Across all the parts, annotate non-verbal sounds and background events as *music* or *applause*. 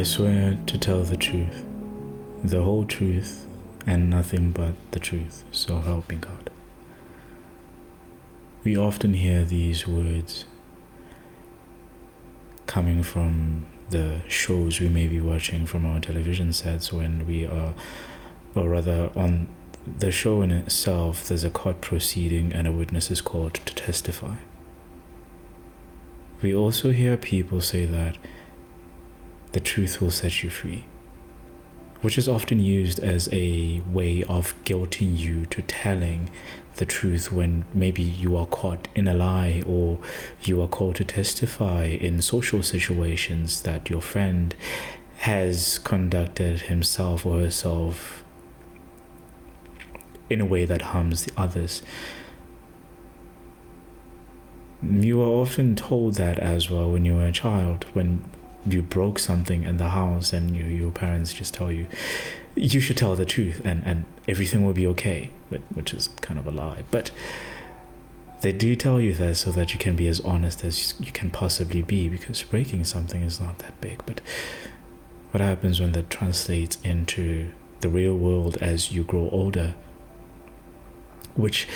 I swear to tell the truth, the whole truth, and nothing but the truth, so help me God. We often hear these words coming from the shows we may be watching from our television sets when we are, or rather, on the show in itself, there's a court proceeding and a witness is called to testify. We also hear people say that the truth will set you free, which is often used as a way of guilting you to telling the truth when maybe you are caught in a lie or you are called to testify in social situations that your friend has conducted himself or herself in a way that harms the others. You are often told that as well when you were a child, when you broke something in the house and you, your parents just tell you you should tell the truth and, and everything will be okay which is kind of a lie. But they do tell you that so that you can be as honest as you can possibly be because breaking something is not that big. But what happens when that translates into the real world as you grow older which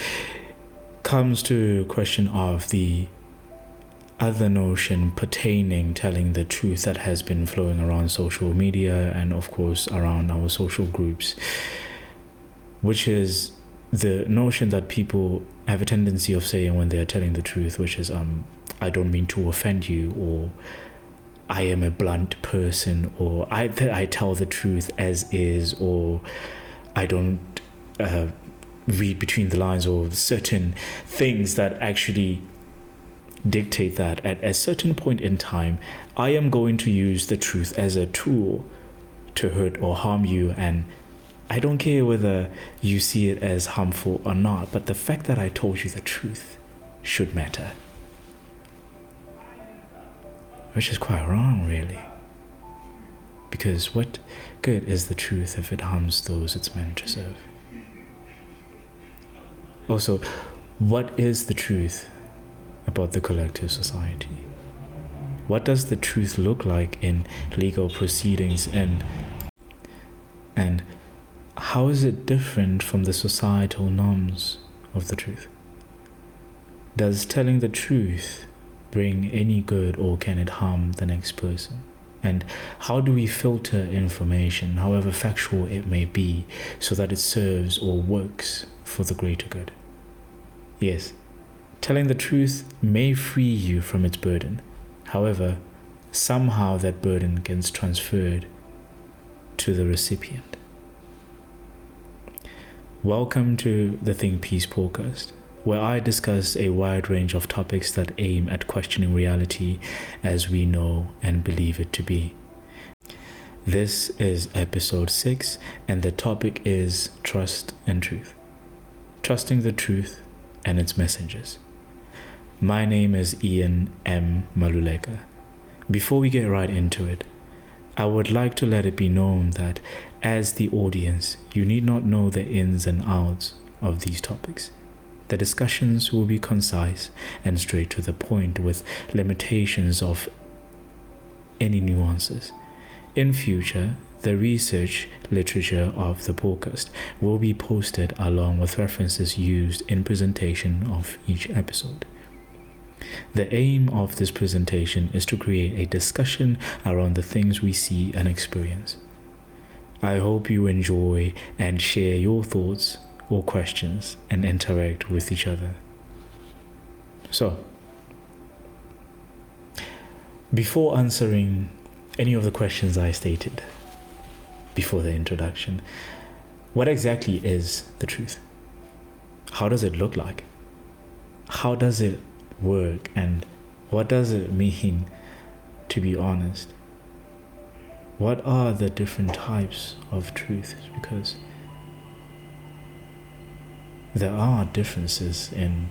comes to question of the other notion pertaining telling the truth that has been flowing around social media and of course around our social groups which is the notion that people have a tendency of saying when they are telling the truth which is um I don't mean to offend you or I am a blunt person or I I tell the truth as is or I don't uh, read between the lines or certain things that actually dictate that at a certain point in time, I am going to use the truth as a tool to hurt or harm you. And I don't care whether you see it as harmful or not, but the fact that I told you the truth should matter. Which is quite wrong, really. Because what good is the truth if it harms those it's meant to serve? Also, what is the truth about the collective society? What does the truth look like in legal proceedings and and how is it different from the societal norms of the truth? Does telling the truth bring any good or can it harm the next person? And how do we filter information, however factual it may be, so that it serves or works for the greater good? Yes, Telling the truth may free you from its burden. However, somehow that burden gets transferred to the recipient. Welcome to the Think Peace podcast, where I discuss a wide range of topics that aim at questioning reality as we know and believe it to be. This is episode 6, and the topic is trust and truth. Trusting the truth and its messengers. My name is Ian M. Maluleka. Before we get right into it, I would like to let it be known that as the audience, you need not know the ins and outs of these topics. The discussions will be concise and straight to the point with limitations of any nuances. In future, the research literature of the podcast will be posted along with references used in presentation of each episode. The aim of this presentation is to create a discussion around the things we see and experience. I hope you enjoy and share your thoughts or questions and interact with each other. So, before answering any of the questions I stated before the introduction, what exactly is the truth? How does it look like? How does it work and what does it mean to be honest? What are the different types of truth? Because there are differences in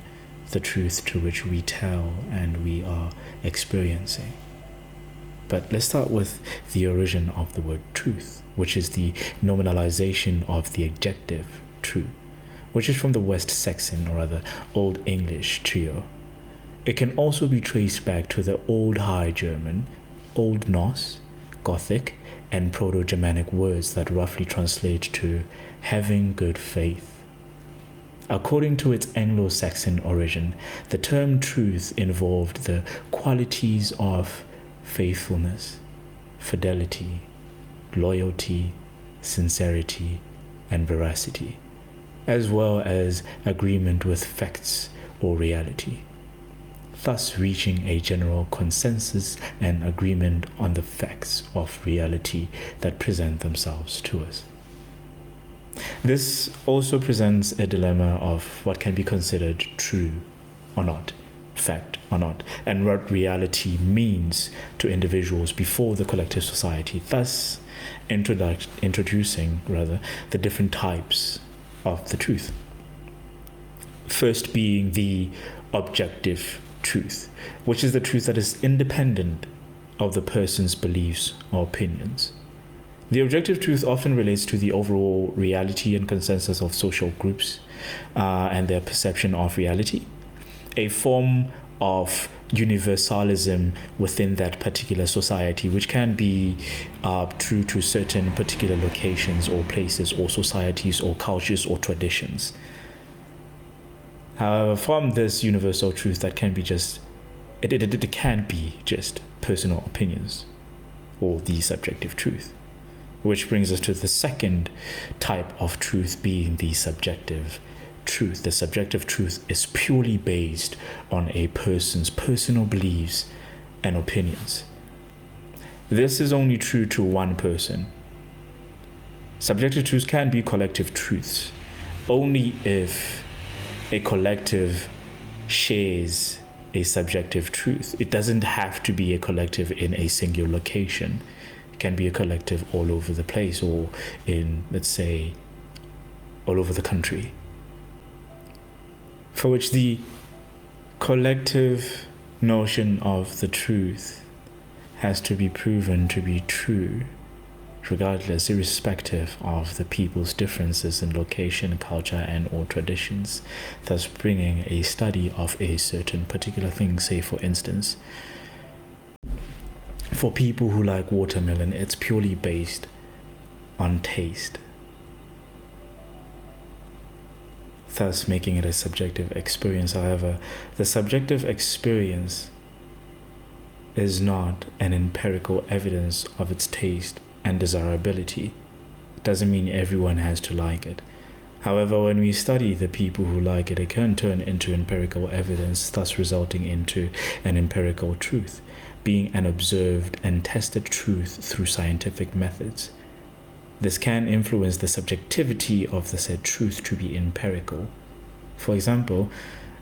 the truth to which we tell and we are experiencing. But let's start with the origin of the word truth, which is the nominalization of the adjective true, which is from the West Saxon or rather Old English trio it can also be traced back to the Old High German, Old Norse, Gothic and Proto Germanic words that roughly translate to having good faith. According to its Anglo Saxon origin, the term truth involved the qualities of faithfulness, fidelity, loyalty, sincerity, and veracity, as well as agreement with facts or reality, thus reaching a general consensus and agreement on the facts of reality that present themselves to us. This also presents a dilemma of what can be considered true or not, fact or not, and what reality means to individuals before the collective society, thus introdu- introducing rather the different types of the truth. First being the objective truth, which is the truth that is independent of the person's beliefs or opinions. The objective truth often relates to the overall reality and consensus of social groups uh, and their perception of reality, a form of universalism within that particular society, which can be uh, true to certain particular locations or places or societies or cultures or traditions. However, from this universal truth that can be just, it, it, it can be just personal opinions or the subjective truth. Which brings us to the second type of truth being the subjective truth. The subjective truth is purely based on a person's personal beliefs and opinions. This is only true to one person. Subjective truths can be collective truths only if a collective shares a subjective truth. It doesn't have to be a collective in a singular location. It can be a collective all over the place or in, let's say, all over the country for which the collective notion of the truth has to be proven to be true, regardless, irrespective of the people's differences in location, culture, and or traditions, thus bringing a study of a certain particular thing, say for instance, for people who like watermelon, it's purely based on taste. thus making it a subjective experience. However, the subjective experience is not an empirical evidence of its taste and desirability. It doesn't mean everyone has to like it. However, when we study the people who like it, it can turn into empirical evidence, thus resulting into an empirical truth, being an observed and tested truth through scientific methods. This can influence the subjectivity of the said truth to be empirical. For example,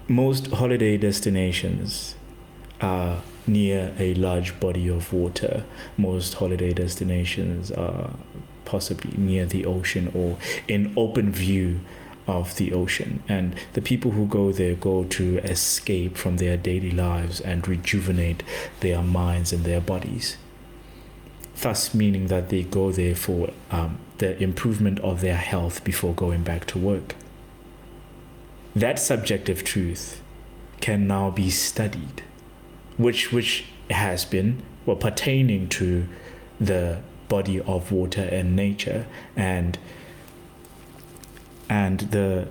most holiday destinations are near a large body of water. Most holiday destinations are possibly near the ocean or in open view of the ocean. And the people who go there go to escape from their daily lives and rejuvenate their minds and their bodies thus meaning that they go there for um, the improvement of their health before going back to work. That subjective truth can now be studied, which which has been well pertaining to the body of water and nature and and the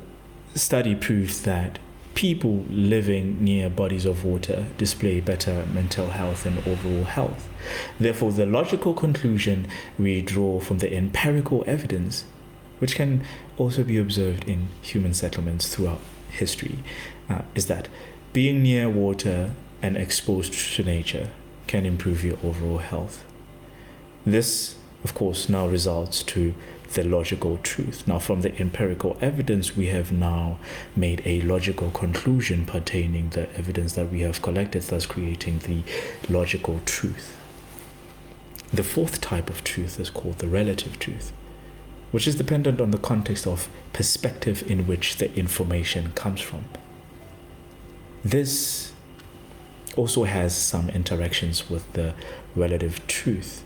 study proves that people living near bodies of water display better mental health and overall health. Therefore, the logical conclusion we draw from the empirical evidence, which can also be observed in human settlements throughout history, uh, is that being near water and exposed to nature can improve your overall health. This, of course, now results to the logical truth. Now, from the empirical evidence, we have now made a logical conclusion pertaining the evidence that we have collected, thus creating the logical truth. The fourth type of truth is called the relative truth, which is dependent on the context of perspective in which the information comes from. This also has some interactions with the relative truth.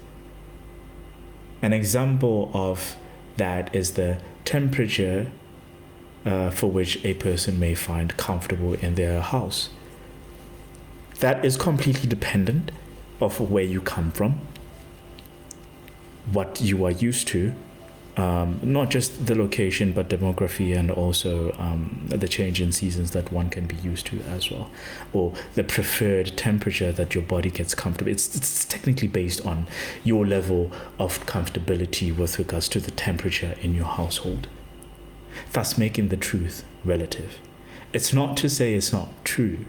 An example of that is the temperature uh, for which a person may find comfortable in their house. That is completely dependent of where you come from, what you are used to, um, not just the location, but demography and also um, the change in seasons that one can be used to as well, or the preferred temperature that your body gets comfortable. It's, it's technically based on your level of comfortability with regards to the temperature in your household, thus making the truth relative. It's not to say it's not true,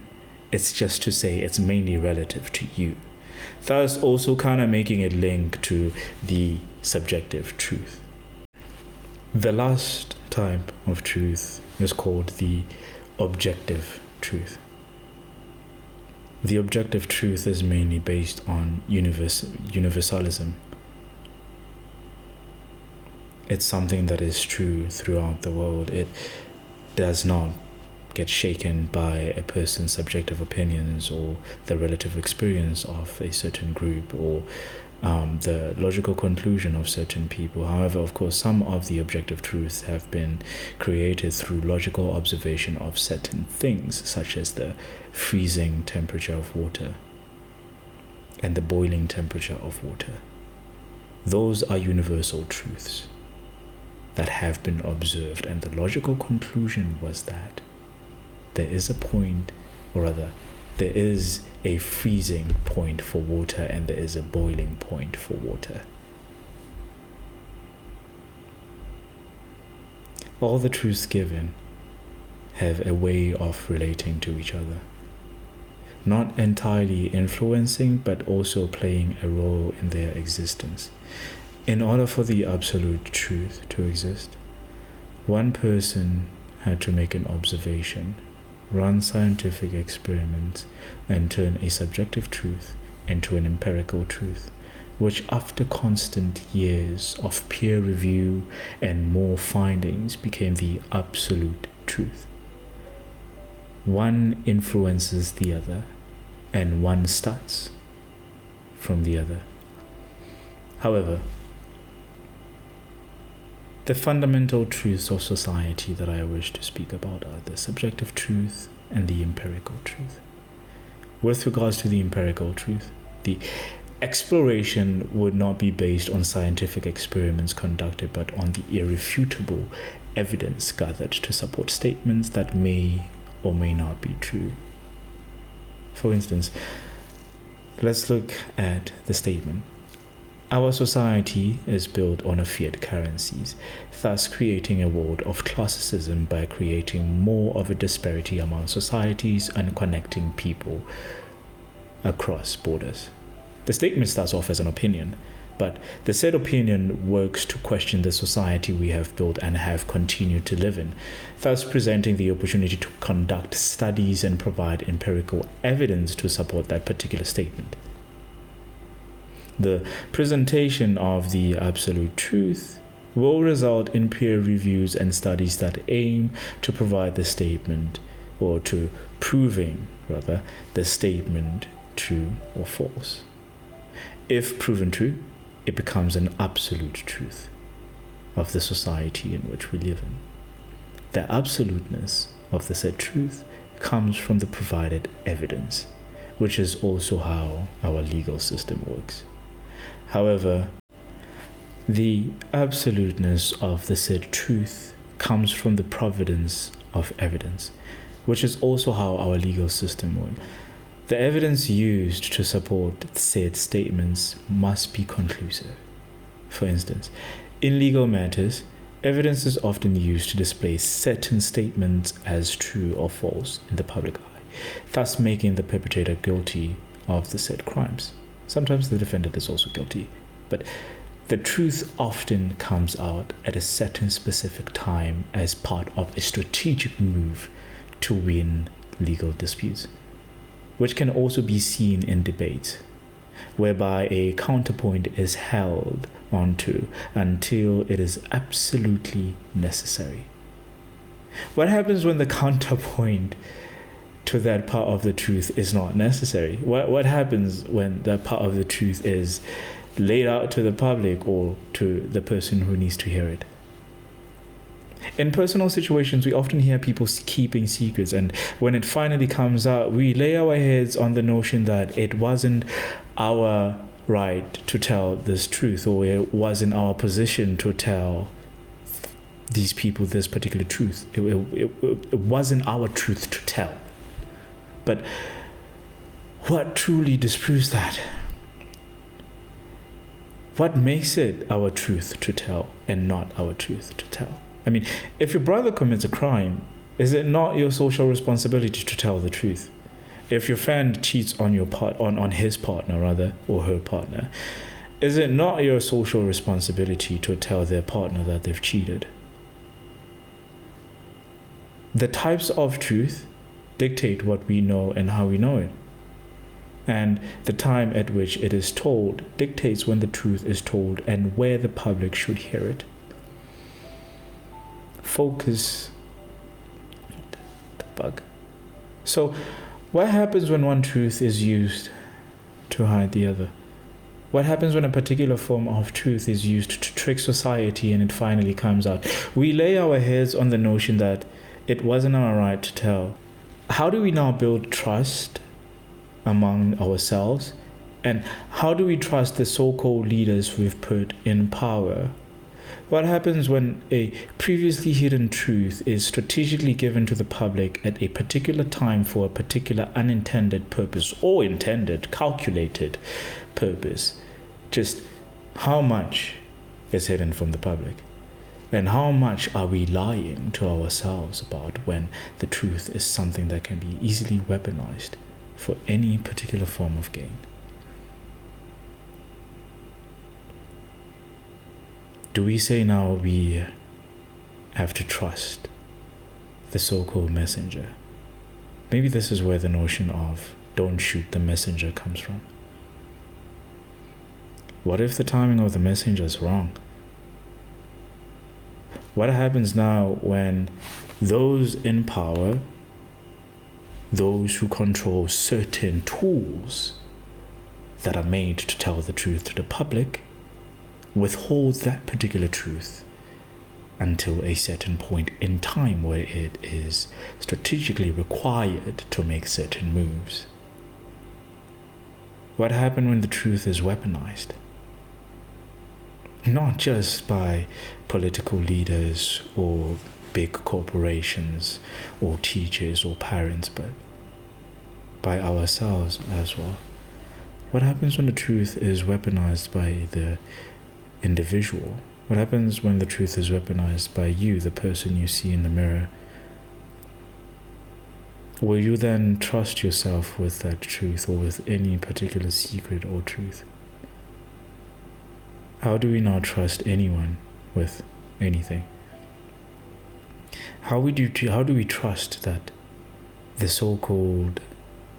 it's just to say it's mainly relative to you. Thus, also kind of making it link to the subjective truth. The last type of truth is called the objective truth. The objective truth is mainly based on universe, universalism. It's something that is true throughout the world. It does not get shaken by a person's subjective opinions or the relative experience of a certain group or um, the logical conclusion of certain people. However, of course, some of the objective truths have been created through logical observation of certain things, such as the freezing temperature of water and the boiling temperature of water. Those are universal truths that have been observed, and the logical conclusion was that there is a point, or rather, there is a freezing point for water and there is a boiling point for water. All the truths given have a way of relating to each other, not entirely influencing but also playing a role in their existence. In order for the absolute truth to exist, one person had to make an observation run scientific experiments, and turn a subjective truth into an empirical truth, which, after constant years of peer review and more findings, became the absolute truth. One influences the other, and one starts from the other. However, the fundamental truths of society that I wish to speak about are the subjective truth and the empirical truth. With regards to the empirical truth, the exploration would not be based on scientific experiments conducted, but on the irrefutable evidence gathered to support statements that may or may not be true. For instance, let's look at the statement our society is built on a fiat currencies, thus creating a world of classicism by creating more of a disparity among societies and connecting people across borders. The statement starts off as an opinion, but the said opinion works to question the society we have built and have continued to live in, thus presenting the opportunity to conduct studies and provide empirical evidence to support that particular statement the presentation of the absolute truth will result in peer reviews and studies that aim to provide the statement or to proving rather the statement true or false. If proven true, it becomes an absolute truth of the society in which we live in. The absoluteness of the said truth comes from the provided evidence, which is also how our legal system works. However, the absoluteness of the said truth comes from the providence of evidence, which is also how our legal system works. The evidence used to support said statements must be conclusive. For instance, in legal matters, evidence is often used to display certain statements as true or false in the public eye, thus making the perpetrator guilty of the said crimes. Sometimes the defendant is also guilty, but the truth often comes out at a certain specific time as part of a strategic move to win legal disputes, which can also be seen in debates, whereby a counterpoint is held onto until it is absolutely necessary. What happens when the *laughs* counterpoint to that part of the truth is not necessary. What what happens when that part of the truth is laid out to the public or to the person who needs to hear it? In personal situations, we often hear people keeping secrets, and when it finally comes out, we lay our heads on the notion that it wasn't our right to tell this truth, or it wasn't our position to tell these people this particular truth. It, it, it, it wasn't our truth to tell. But what truly disproves that? What makes it our truth to tell and not our truth to tell? I mean, if your brother commits a crime, is it not your social responsibility to tell the truth? If your friend cheats on your part on, on his partner rather or her partner, is it not your social responsibility to tell their partner that they've cheated? The types of truth dictate what we know and how we know it. And the time at which it is told dictates when the truth is told and where the public should hear it. Focus. The bug. So, what happens when one truth is used to hide the other? What happens when a particular form of truth is used to trick society and it finally comes out? We lay our heads on the notion that it wasn't our right to tell. How do we now build trust among ourselves? And how do we trust the so called leaders we've put in power? What happens when a previously hidden truth is strategically given to the public at a particular time for a particular unintended purpose or intended, calculated purpose? Just how much is hidden from the public? And how much are we lying to ourselves about when the truth is something that can be easily weaponized for any particular form of gain? do we say now we have to trust the so called messenger? Maybe this is where the notion of don't shoot the messenger comes from. What if the timing of the messenger is wrong? What happens now when those in power, those who control certain tools that are made to tell the truth to the public, withhold that particular truth until a certain point in time where it is strategically required to make certain moves. What happened when the truth is weaponized? Not just by political leaders or big corporations or teachers or parents, but by ourselves as well. What happens when the truth is weaponized by the individual? What happens when the truth is weaponized by you, the person you see in the mirror? Will you then trust yourself with that truth or with any particular secret or truth? How do we not trust anyone with anything? How how do we trust that the so-called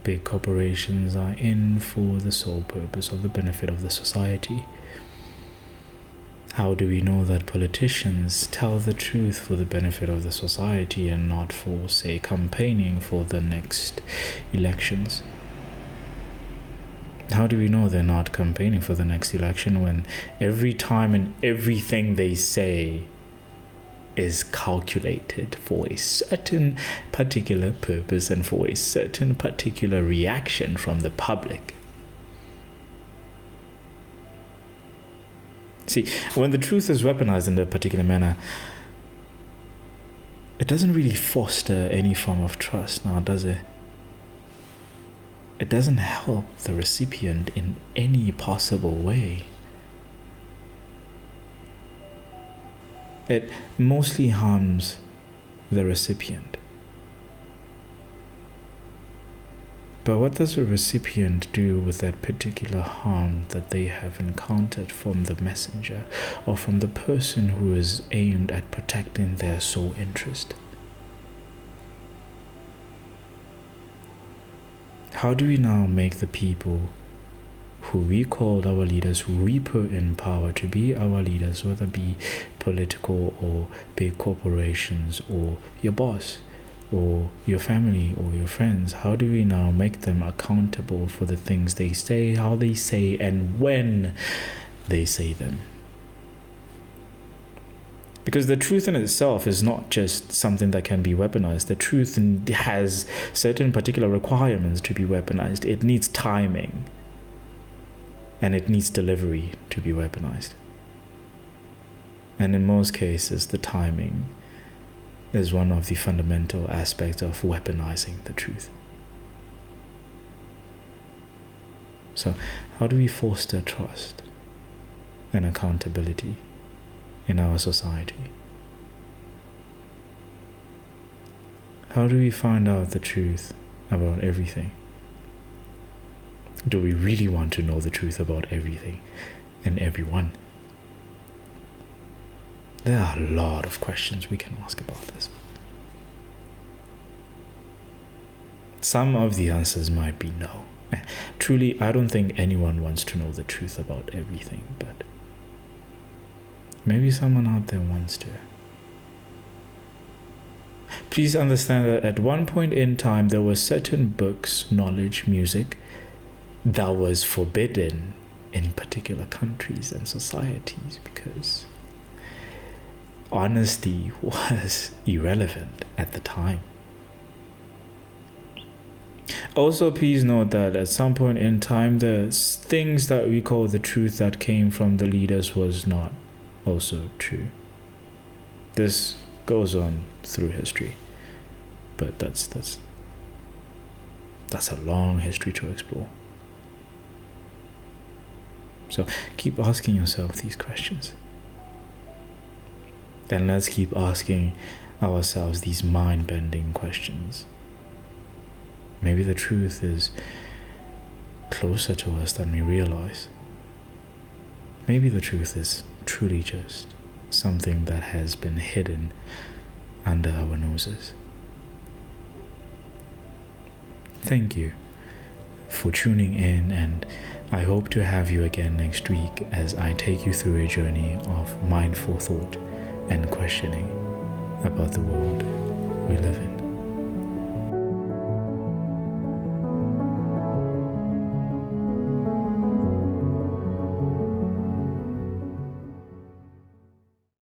big corporations are in for the sole purpose of the benefit of the society? How do we know that politicians tell the truth for the benefit of the society and not for, say, campaigning for the next elections? How do we know they're not campaigning for the next election when every time and everything they say is calculated for a certain particular purpose and for a certain particular reaction from the public? See, when the truth is weaponized in a particular manner, it doesn't really foster any form of trust now, does it? It doesn't help the recipient in any possible way. It mostly harms the recipient. But what does a recipient do with that particular harm that they have encountered from the messenger or from the person who is aimed at protecting their sole interest? How do we now make the people who we call our leaders, who we put in power to be our leaders, whether it be political or big corporations or your boss? or your family or your friends, how do we now make them accountable for the things they say, how they say, and when they say them? Because the truth in itself is not just something that can be weaponized. The truth has certain particular requirements to be weaponized. It needs timing. and it needs delivery to be weaponized. And in most cases, the timing is one of the fundamental aspects of weaponizing the truth. So, how do we foster trust and accountability in our society? How do we find out the truth about everything? Do we really want to know the truth about everything and everyone? There are a lot of questions we can ask about this. Some of the answers might be no. Eh, truly, I don't think anyone wants to know the truth about everything, but maybe someone out there wants to. Please understand that at one point in time, there were certain books, knowledge, music that was forbidden in particular countries and societies because honesty *laughs* was irrelevant at the time. Also, please note that at some point in time, the things that we call the truth that came from the leaders was not also true. This goes on through history, but that's that's that's a long history to explore. So keep asking yourself these questions. And let's keep asking ourselves these mind bending questions. Maybe the truth is closer to us than we realize. Maybe the truth is truly just something that has been hidden under our noses. Thank you for tuning in, and I hope to have you again next week as I take you through a journey of mindful thought and questioning about the world we live in.